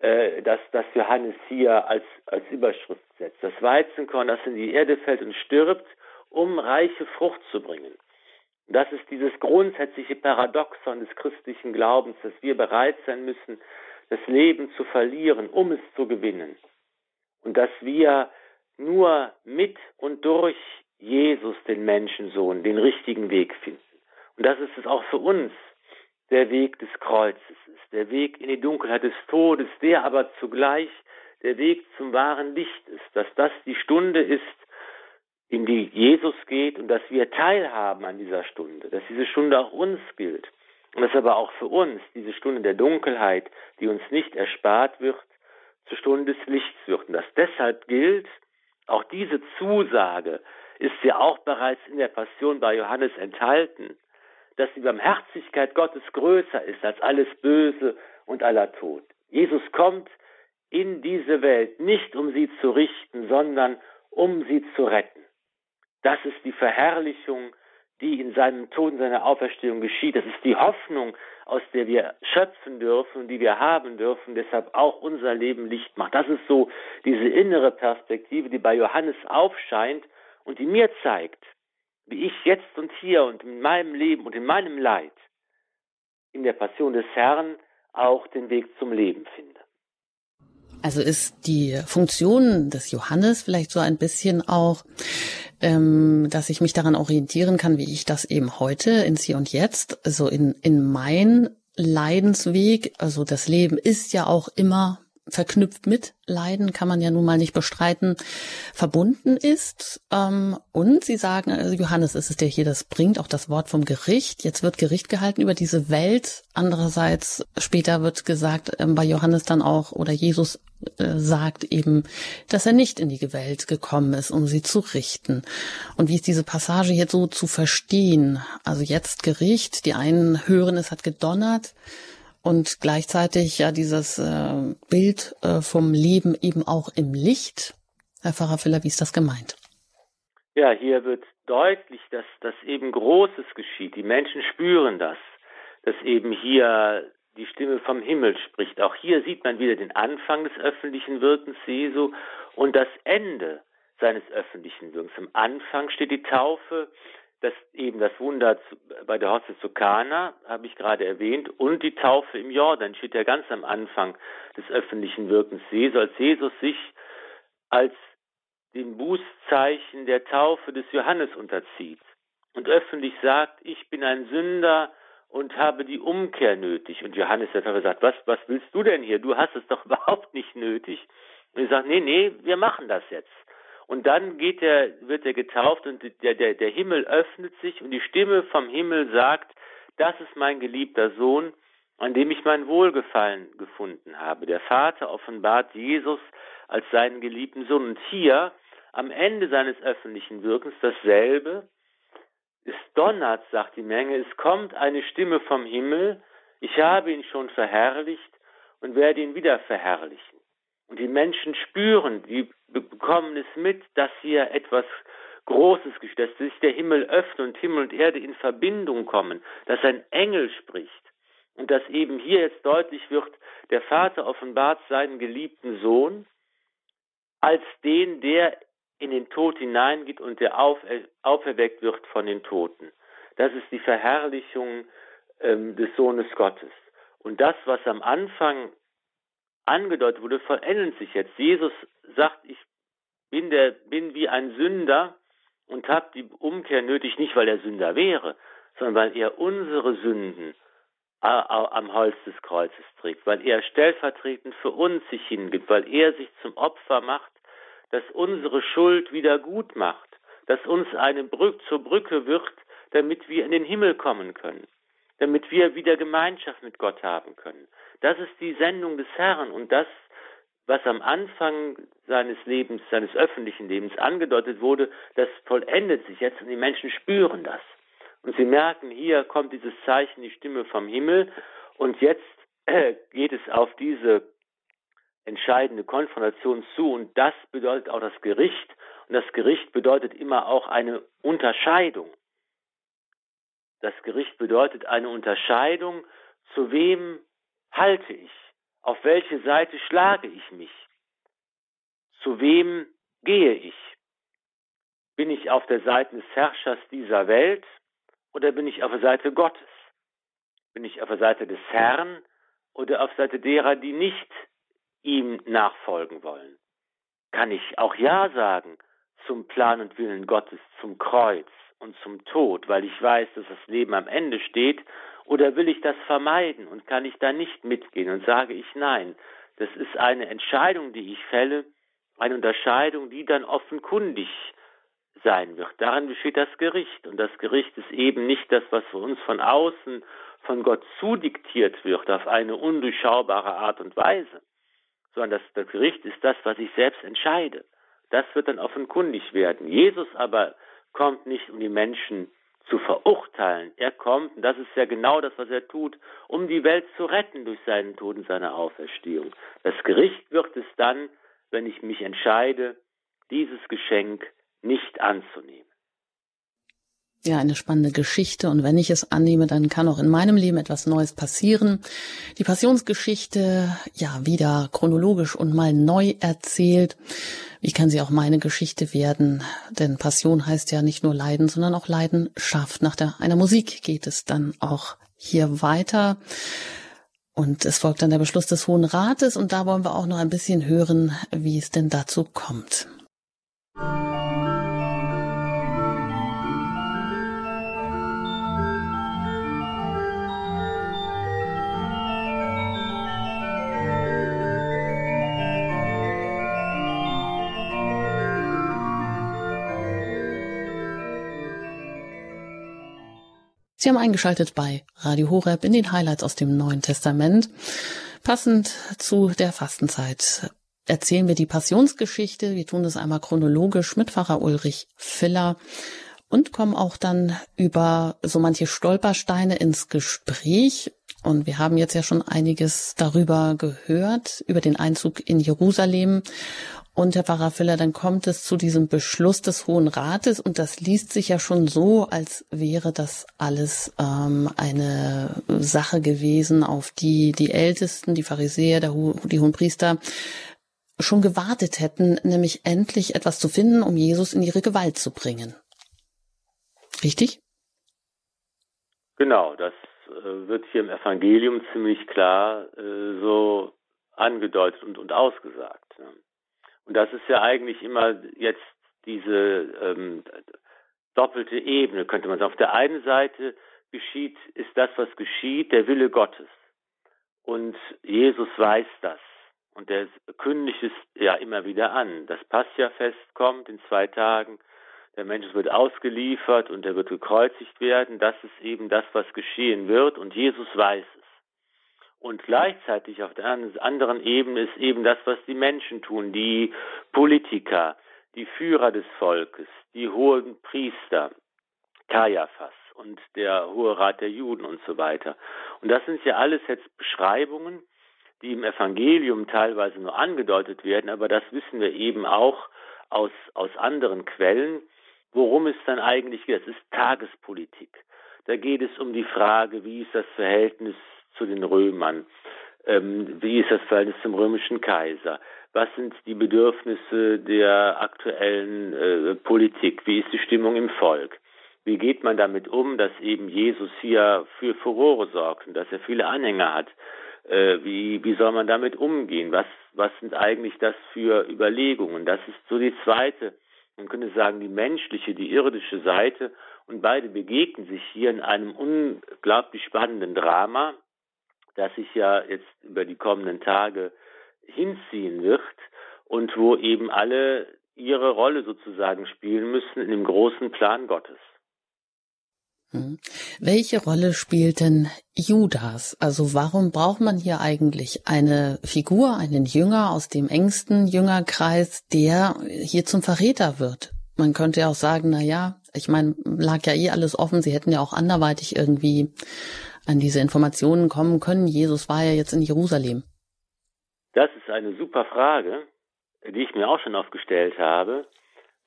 äh, dass das Johannes hier als, als Überschrift setzt. Das Weizenkorn, das in die Erde fällt und stirbt, um reiche Frucht zu bringen. Das ist dieses grundsätzliche Paradoxon des christlichen Glaubens, dass wir bereit sein müssen, das Leben zu verlieren, um es zu gewinnen. Und dass wir nur mit und durch Jesus, den Menschensohn, den richtigen Weg finden. Und das ist es auch für uns, der Weg des Kreuzes ist, der Weg in die Dunkelheit des Todes, der aber zugleich der Weg zum wahren Licht ist, dass das die Stunde ist, in die Jesus geht und dass wir teilhaben an dieser Stunde, dass diese Stunde auch uns gilt und dass aber auch für uns diese Stunde der Dunkelheit, die uns nicht erspart wird, zur Stunde des Lichts wird und dass deshalb gilt, auch diese Zusage ist ja auch bereits in der Passion bei Johannes enthalten, dass die Barmherzigkeit Gottes größer ist als alles Böse und aller Tod. Jesus kommt in diese Welt nicht um sie zu richten, sondern um sie zu retten. Das ist die Verherrlichung, die in seinem Tod und seiner Auferstehung geschieht. Das ist die Hoffnung, aus der wir schöpfen dürfen und die wir haben dürfen, deshalb auch unser Leben Licht macht. Das ist so diese innere Perspektive, die bei Johannes aufscheint und die mir zeigt, wie ich jetzt und hier und in meinem Leben und in meinem Leid in der Passion des Herrn auch den Weg zum Leben finde. Also ist die Funktion des Johannes vielleicht so ein bisschen auch, ähm, dass ich mich daran orientieren kann, wie ich das eben heute ins Hier und Jetzt, also in, in mein Leidensweg, also das Leben ist ja auch immer verknüpft mit Leiden, kann man ja nun mal nicht bestreiten, verbunden ist. Ähm, und Sie sagen, also Johannes ist es, der hier das bringt, auch das Wort vom Gericht. Jetzt wird Gericht gehalten über diese Welt. Andererseits später wird gesagt, ähm, bei Johannes dann auch, oder Jesus äh, sagt eben, dass er nicht in die Welt gekommen ist, um sie zu richten. Und wie ist diese Passage jetzt so zu verstehen? Also jetzt Gericht, die einen hören, es hat gedonnert und gleichzeitig ja dieses äh, Bild äh, vom Leben eben auch im Licht. Herr Pfarrer Filler, wie ist das gemeint? Ja, hier wird deutlich, dass das eben Großes geschieht. Die Menschen spüren das, dass eben hier die Stimme vom Himmel spricht. Auch hier sieht man wieder den Anfang des öffentlichen Wirkens Jesu und das Ende seines öffentlichen Wirkens. Am Anfang steht die Taufe, das eben das Wunder bei der Hochzeit zu Kana, habe ich gerade erwähnt, und die Taufe im Jordan steht ja ganz am Anfang des öffentlichen Wirkens Jesu, als Jesus sich als dem Bußzeichen der Taufe des Johannes unterzieht und öffentlich sagt, ich bin ein Sünder und habe die Umkehr nötig. Und Johannes der Täufer sagt, was, was willst du denn hier? Du hast es doch <laughs> überhaupt nicht nötig. Und er sagt, nee, nee, wir machen das jetzt. Und dann geht er, wird er getauft und der, der, der Himmel öffnet sich und die Stimme vom Himmel sagt, das ist mein geliebter Sohn, an dem ich mein Wohlgefallen gefunden habe. Der Vater offenbart Jesus als seinen geliebten Sohn. Und hier, am Ende seines öffentlichen Wirkens, dasselbe. Es donnert, sagt die Menge, es kommt eine Stimme vom Himmel, ich habe ihn schon verherrlicht und werde ihn wieder verherrlichen. Und die Menschen spüren, die bekommen es mit, dass hier etwas Großes geschieht, dass sich der Himmel öffnet und Himmel und Erde in Verbindung kommen, dass ein Engel spricht und dass eben hier jetzt deutlich wird, der Vater offenbart seinen geliebten Sohn als den, der in den Tod hineingeht und der aufer auferweckt wird von den Toten. Das ist die Verherrlichung ähm, des Sohnes Gottes. Und das, was am Anfang angedeutet wurde, vollendet sich jetzt. Jesus sagt, ich bin, der, bin wie ein Sünder und habe die Umkehr nötig, nicht weil er Sünder wäre, sondern weil er unsere Sünden am Holz des Kreuzes trägt, weil er stellvertretend für uns sich hingibt, weil er sich zum Opfer macht, das unsere Schuld wieder gut macht, dass uns eine Brücke zur Brücke wird, damit wir in den Himmel kommen können, damit wir wieder Gemeinschaft mit Gott haben können. Das ist die Sendung des Herrn und das, was am Anfang seines Lebens, seines öffentlichen Lebens angedeutet wurde, das vollendet sich jetzt und die Menschen spüren das. Und sie merken, hier kommt dieses Zeichen, die Stimme vom Himmel und jetzt äh, geht es auf diese entscheidende Konfrontation zu und das bedeutet auch das Gericht und das Gericht bedeutet immer auch eine Unterscheidung. Das Gericht bedeutet eine Unterscheidung, zu wem halte ich? Auf welche Seite schlage ich mich? Zu wem gehe ich? Bin ich auf der Seite des Herrschers dieser Welt oder bin ich auf der Seite Gottes? Bin ich auf der Seite des Herrn oder auf Seite derer, die nicht ihm nachfolgen wollen? Kann ich auch Ja sagen zum Plan und Willen Gottes, zum Kreuz und zum Tod, weil ich weiß, dass das Leben am Ende steht oder will ich das vermeiden und kann ich da nicht mitgehen und sage ich nein? Das ist eine Entscheidung, die ich fälle, eine Unterscheidung, die dann offenkundig sein wird. Daran besteht das Gericht. Und das Gericht ist eben nicht das, was für uns von außen von Gott zudiktiert wird, auf eine undurchschaubare Art und Weise, sondern das, das Gericht ist das, was ich selbst entscheide. Das wird dann offenkundig werden. Jesus aber kommt nicht, um die Menschen zu verurteilen. Er kommt, und das ist ja genau das, was er tut, um die Welt zu retten durch seinen Tod und seine Auferstehung. Das Gericht wird es dann, wenn ich mich entscheide, dieses Geschenk nicht anzunehmen. Ja, eine spannende Geschichte. Und wenn ich es annehme, dann kann auch in meinem Leben etwas Neues passieren. Die Passionsgeschichte, ja, wieder chronologisch und mal neu erzählt. Wie kann sie auch meine Geschichte werden? Denn Passion heißt ja nicht nur Leiden, sondern auch Leidenschaft. Nach der, einer Musik geht es dann auch hier weiter. Und es folgt dann der Beschluss des Hohen Rates. Und da wollen wir auch noch ein bisschen hören, wie es denn dazu kommt. Sie haben eingeschaltet bei Radio Horeb in den Highlights aus dem Neuen Testament. Passend zu der Fastenzeit erzählen wir die Passionsgeschichte. Wir tun das einmal chronologisch mit Pfarrer Ulrich Filler und kommen auch dann über so manche Stolpersteine ins Gespräch. Und wir haben jetzt ja schon einiges darüber gehört, über den Einzug in Jerusalem und Herr Pfarrer Filler, dann kommt es zu diesem Beschluss des Hohen Rates und das liest sich ja schon so, als wäre das alles ähm, eine Sache gewesen, auf die die Ältesten, die Pharisäer, der, die Hohenpriester schon gewartet hätten, nämlich endlich etwas zu finden, um Jesus in ihre Gewalt zu bringen. Richtig? Genau, das wird hier im Evangelium ziemlich klar äh, so angedeutet und, und ausgesagt. Ja. Und das ist ja eigentlich immer jetzt diese ähm, doppelte Ebene, könnte man sagen. Auf der einen Seite geschieht, ist das, was geschieht, der Wille Gottes. Und Jesus weiß das. Und er kündigt es ja immer wieder an. Das Passia-Fest kommt in zwei Tagen. Der Mensch wird ausgeliefert und er wird gekreuzigt werden. Das ist eben das, was geschehen wird. Und Jesus weiß es. Und gleichzeitig auf der anderen Ebene ist eben das, was die Menschen tun, die Politiker, die Führer des Volkes, die hohen Priester, Kajafas und der Hohe Rat der Juden und so weiter. Und das sind ja alles jetzt Beschreibungen, die im Evangelium teilweise nur angedeutet werden, aber das wissen wir eben auch aus, aus anderen Quellen, worum es dann eigentlich geht. Es ist Tagespolitik. Da geht es um die Frage, wie ist das Verhältnis zu den Römern? Ähm, wie ist das Verhältnis zum römischen Kaiser? Was sind die Bedürfnisse der aktuellen äh, Politik? Wie ist die Stimmung im Volk? Wie geht man damit um, dass eben Jesus hier für Furore sorgt und dass er viele Anhänger hat? Äh, wie, wie soll man damit umgehen? Was, was sind eigentlich das für Überlegungen? Das ist so die zweite, man könnte sagen, die menschliche, die irdische Seite. Und beide begegnen sich hier in einem unglaublich spannenden Drama, das sich ja jetzt über die kommenden Tage hinziehen wird und wo eben alle ihre Rolle sozusagen spielen müssen in dem großen Plan Gottes. Hm. Welche Rolle spielt denn Judas? Also warum braucht man hier eigentlich eine Figur, einen Jünger aus dem engsten Jüngerkreis, der hier zum Verräter wird? Man könnte ja auch sagen, na ja, ich meine, lag ja eh alles offen. Sie hätten ja auch anderweitig irgendwie an diese Informationen kommen können. Jesus war ja jetzt in Jerusalem. Das ist eine super Frage, die ich mir auch schon oft gestellt habe.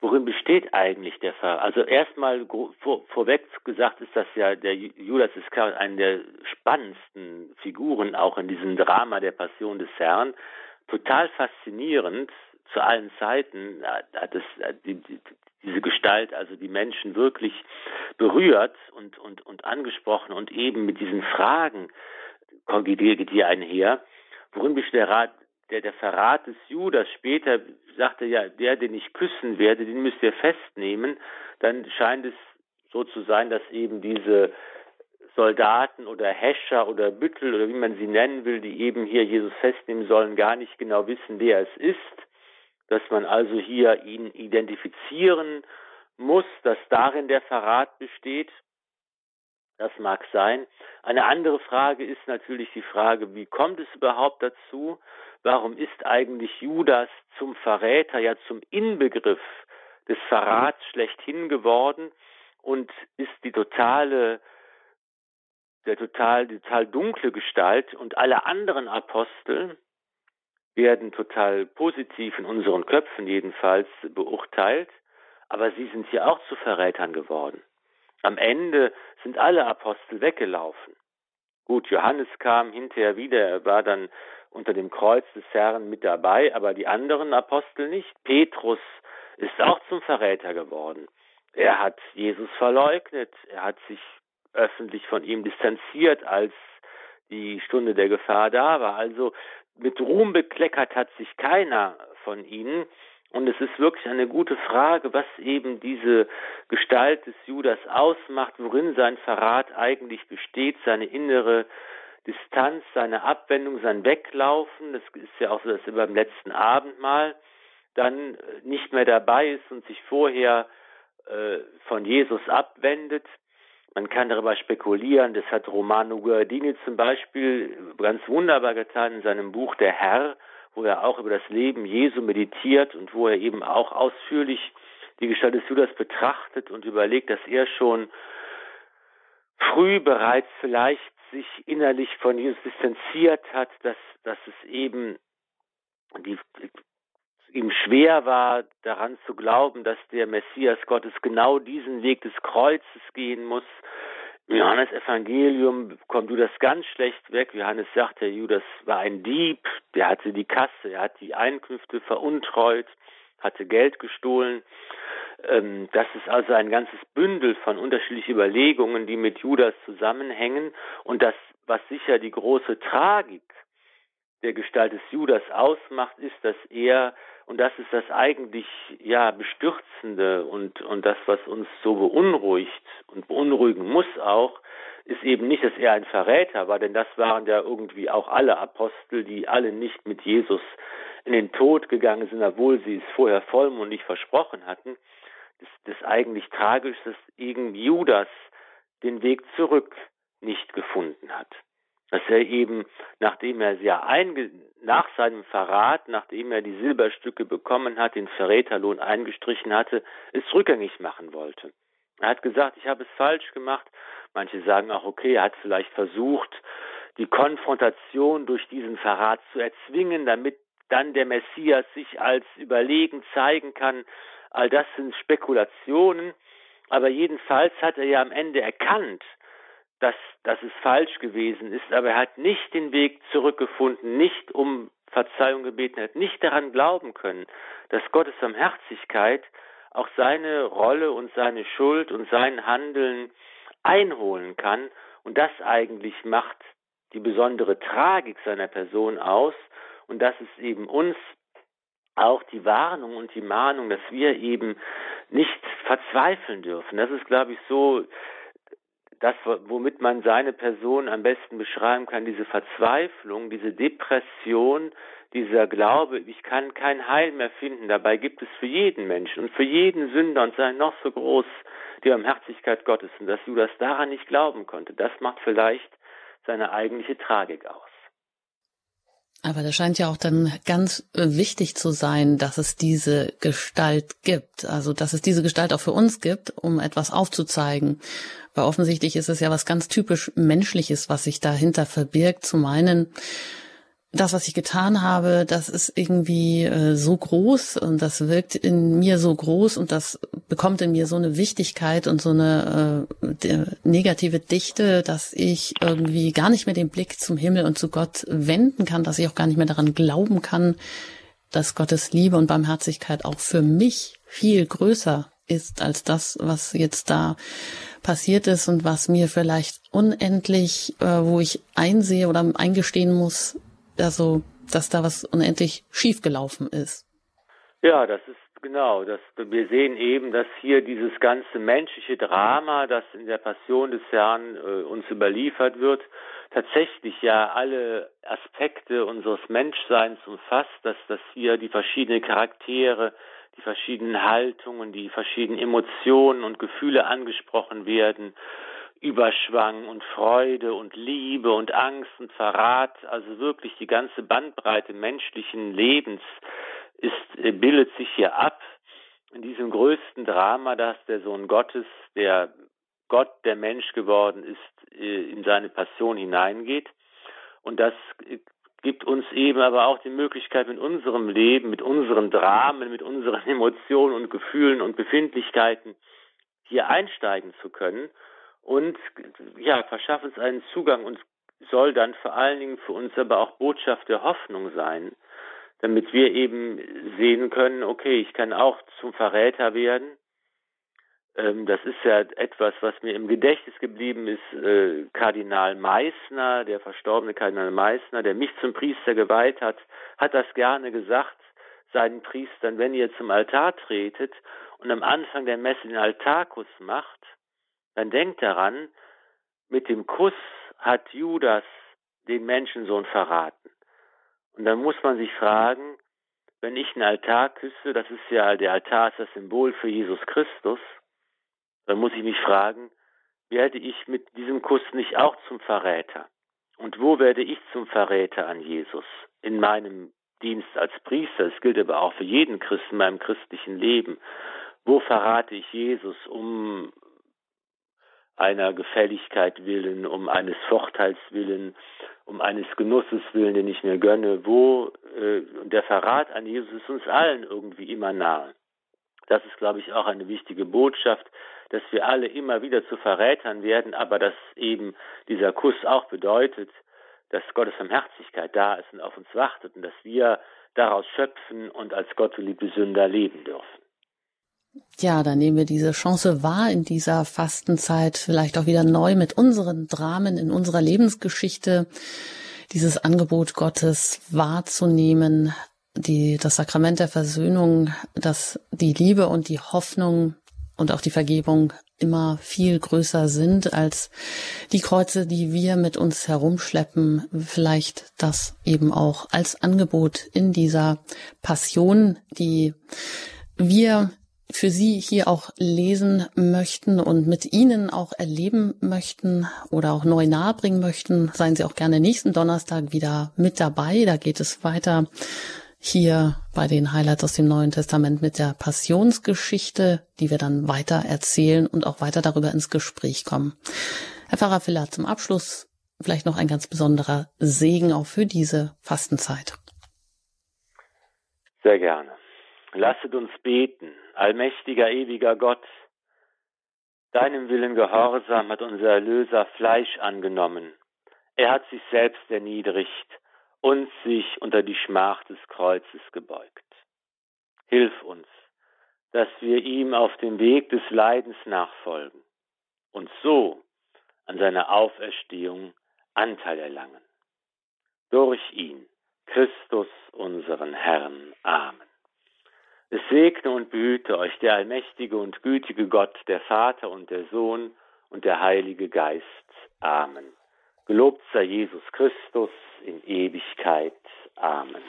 Worin besteht eigentlich der Fall? Also erstmal vor, vorweg gesagt ist das ja, der Judas Iskariot eine der spannendsten Figuren auch in diesem Drama der Passion des Herrn. Total faszinierend zu allen Zeiten hat es die, die, diese Gestalt, also die Menschen wirklich berührt und, und, und angesprochen und eben mit diesen Fragen geht hier einher. Worin besteht der Rat, der, der Verrat des Judas später sagte ja, der, den ich küssen werde, den müsst ihr festnehmen, dann scheint es so zu sein, dass eben diese Soldaten oder Häscher oder Büttel oder wie man sie nennen will, die eben hier Jesus festnehmen sollen, gar nicht genau wissen, wer es ist, dass man also hier ihn identifizieren muss, dass darin der Verrat besteht. Das mag sein. Eine andere Frage ist natürlich die Frage, wie kommt es überhaupt dazu, warum ist eigentlich Judas zum Verräter, ja zum Inbegriff des Verrats schlechthin geworden und ist die totale, der total, die total dunkle Gestalt und alle anderen Apostel werden total positiv in unseren Köpfen jedenfalls beurteilt, aber sie sind hier auch zu Verrätern geworden. Am Ende sind alle Apostel weggelaufen. Gut, Johannes kam hinterher wieder, er war dann unter dem Kreuz des Herrn mit dabei, aber die anderen Apostel nicht. Petrus ist auch zum Verräter geworden. Er hat Jesus verleugnet, er hat sich öffentlich von ihm distanziert, als die Stunde der Gefahr da war. Also mit Ruhm bekleckert hat sich keiner von ihnen. Und es ist wirklich eine gute Frage, was eben diese Gestalt des Judas ausmacht, worin sein Verrat eigentlich besteht, seine innere Distanz, seine Abwendung, sein Weglaufen, das ist ja auch so, dass er beim letzten Abendmahl dann äh, nicht mehr dabei ist und sich vorher äh, von Jesus abwendet. Man kann darüber spekulieren, das hat Romano Guardini zum Beispiel ganz wunderbar getan in seinem Buch Der Herr, wo er auch über das Leben Jesu meditiert und wo er eben auch ausführlich die Gestalt des Judas betrachtet und überlegt, dass er schon früh bereits vielleicht sich innerlich von Jesus distanziert hat, dass, dass es eben die, ihm schwer war, daran zu glauben, dass der Messias Gottes genau diesen Weg des Kreuzes gehen muss. Im Johannes Evangelium kommt du das ganz schlecht weg. Johannes sagt, der Judas war ein Dieb, der hatte die Kasse, er hat die Einkünfte veruntreut, hatte Geld gestohlen. Ähm, das ist also ein ganzes Bündel von unterschiedlichen Überlegungen, die mit Judas zusammenhängen. Und das, was sicher die große Tragik der Gestalt des Judas ausmacht, ist, dass er, und das ist das eigentlich ja bestürzende und, und das, was uns so beunruhigt und beunruhigen muss auch, ist eben nicht, dass er ein Verräter war, denn das waren ja irgendwie auch alle Apostel, die alle nicht mit Jesus in den Tod gegangen sind, obwohl sie es vorher vollmundig versprochen hatten. Das, das eigentlich tragisch, dass eben Judas den Weg zurück nicht gefunden hat. Dass er eben, nachdem er ja einge nach seinem Verrat, nachdem er die Silberstücke bekommen hat, den Verräterlohn eingestrichen hatte, es rückgängig machen wollte. Er hat gesagt, ich habe es falsch gemacht. Manche sagen auch, okay, er hat vielleicht versucht, die Konfrontation durch diesen Verrat zu erzwingen, damit dann der Messias sich als überlegen zeigen kann. All das sind Spekulationen. Aber jedenfalls hat er ja am Ende erkannt, dass, dass es falsch gewesen ist, aber er hat nicht den Weg zurückgefunden, nicht um Verzeihung gebeten, hat nicht daran glauben können, dass Gottes Barmherzigkeit auch seine Rolle und seine Schuld und sein Handeln einholen kann. Und das eigentlich macht die besondere Tragik seiner Person aus. Und das ist eben uns auch die Warnung und die Mahnung, dass wir eben nicht verzweifeln dürfen. Das ist, glaube ich, so das, womit man seine Person am besten beschreiben kann, diese Verzweiflung, diese Depression, dieser Glaube, ich kann kein Heil mehr finden. Dabei gibt es für jeden Menschen und für jeden Sünder und sei noch so groß die Barmherzigkeit Gottes und dass Judas daran nicht glauben konnte, das macht vielleicht seine eigentliche Tragik aus. Aber das scheint ja auch dann ganz wichtig zu sein, dass es diese Gestalt gibt. Also, dass es diese Gestalt auch für uns gibt, um etwas aufzuzeigen. Weil offensichtlich ist es ja was ganz typisch Menschliches, was sich dahinter verbirgt, zu meinen, das, was ich getan habe, das ist irgendwie äh, so groß und das wirkt in mir so groß und das bekommt in mir so eine Wichtigkeit und so eine äh, negative Dichte, dass ich irgendwie gar nicht mehr den Blick zum Himmel und zu Gott wenden kann, dass ich auch gar nicht mehr daran glauben kann, dass Gottes Liebe und Barmherzigkeit auch für mich viel größer ist als das, was jetzt da passiert ist und was mir vielleicht unendlich, äh, wo ich einsehe oder eingestehen muss, also, dass da was unendlich schiefgelaufen ist. Ja, das ist genau. Das, wir sehen eben, dass hier dieses ganze menschliche Drama, das in der Passion des Herrn äh, uns überliefert wird, tatsächlich ja alle Aspekte unseres Menschseins umfasst, dass, dass hier die verschiedenen Charaktere, die verschiedenen Haltungen, die verschiedenen Emotionen und Gefühle angesprochen werden Überschwang und Freude und Liebe und Angst und Verrat, also wirklich die ganze Bandbreite menschlichen Lebens ist, äh, bildet sich hier ab in diesem größten Drama, dass der Sohn Gottes, der Gott, der Mensch geworden ist, äh, in seine Passion hineingeht. Und das äh, gibt uns eben aber auch die Möglichkeit, mit unserem Leben, mit unseren Dramen, mit unseren <laughs> Emotionen und Gefühlen und Befindlichkeiten hier einsteigen zu können und ja, verschafft uns einen Zugang und soll dann vor allen Dingen für uns aber auch Botschaft der Hoffnung sein, damit wir eben sehen können, okay, ich kann auch zum Verräter werden. Ähm, das ist ja etwas, was mir im Gedächtnis geblieben ist. Äh, Kardinal Meissner, der verstorbene Kardinal Meissner, der mich zum Priester geweiht hat, hat das gerne gesagt seinen Priestern, wenn ihr zum Altar tretet und am Anfang der Messe den Altarkuss macht, dann denkt daran, mit dem Kuss hat Judas den Menschensohn verraten. Und dann muss man sich fragen, wenn ich einen Altar küsse, das ist ja, der Altar ist das Symbol für Jesus Christus, dann muss ich mich fragen, werde ich mit diesem Kuss nicht auch zum Verräter? Und wo werde ich zum Verräter an Jesus? In meinem Dienst als Priester, das gilt aber auch für jeden Christen in meinem christlichen Leben. Wo verrate ich Jesus, um einer Gefälligkeit willen, um eines Vorteils willen, um eines Genusses willen, den ich mir gönne, wo äh, der Verrat an Jesus ist uns allen irgendwie immer nahe. Das ist, glaube ich, auch eine wichtige Botschaft, dass wir alle immer wieder zu Verrätern werden, aber dass eben dieser Kuss auch bedeutet, dass Gottes Barmherzigkeit da ist und auf uns wartet und dass wir daraus schöpfen und als gottgeliebte Sünder leben dürfen. Ja, dann nehmen wir diese Chance wahr, in dieser Fastenzeit vielleicht auch wieder neu mit unseren Dramen in unserer Lebensgeschichte dieses Angebot Gottes wahrzunehmen, die, das Sakrament der Versöhnung, dass die Liebe und die Hoffnung und auch die Vergebung immer viel größer sind als die Kreuze, die wir mit uns herumschleppen. Vielleicht das eben auch als Angebot in dieser Passion, die wir für Sie hier auch lesen möchten und mit Ihnen auch erleben möchten oder auch neu nahebringen möchten, seien Sie auch gerne nächsten Donnerstag wieder mit dabei. Da geht es weiter hier bei den Highlights aus dem Neuen Testament mit der Passionsgeschichte, die wir dann weiter erzählen und auch weiter darüber ins Gespräch kommen. Herr Pfarrer Filler, zum Abschluss vielleicht noch ein ganz besonderer Segen auch für diese Fastenzeit. Sehr gerne. Lasset uns beten, allmächtiger, ewiger Gott. Deinem Willen gehorsam hat unser Erlöser Fleisch angenommen. Er hat sich selbst erniedrigt und sich unter die Schmach des Kreuzes gebeugt. Hilf uns, dass wir ihm auf dem Weg des Leidens nachfolgen und so an seiner Auferstehung Anteil erlangen. Durch ihn, Christus unseren Herrn. Amen. Es segne und behüte euch der allmächtige und gütige Gott, der Vater und der Sohn und der Heilige Geist. Amen. Gelobt sei Jesus Christus in Ewigkeit. Amen.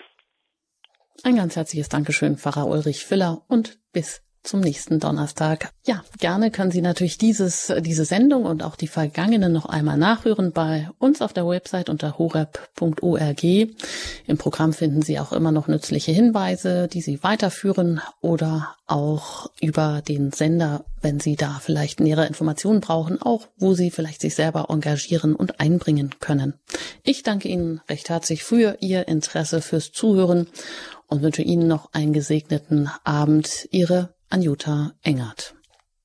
Ein ganz herzliches Dankeschön, Pfarrer Ulrich Filler, und bis zum nächsten Donnerstag. Ja, gerne können Sie natürlich dieses, diese Sendung und auch die vergangenen noch einmal nachhören bei uns auf der Website unter horeb.org. Im Programm finden Sie auch immer noch nützliche Hinweise, die Sie weiterführen oder auch über den Sender, wenn Sie da vielleicht nähere Informationen brauchen, auch wo Sie vielleicht sich selber engagieren und einbringen können. Ich danke Ihnen recht herzlich für Ihr Interesse, fürs Zuhören und wünsche Ihnen noch einen gesegneten Abend. Ihre Anjuta Engert.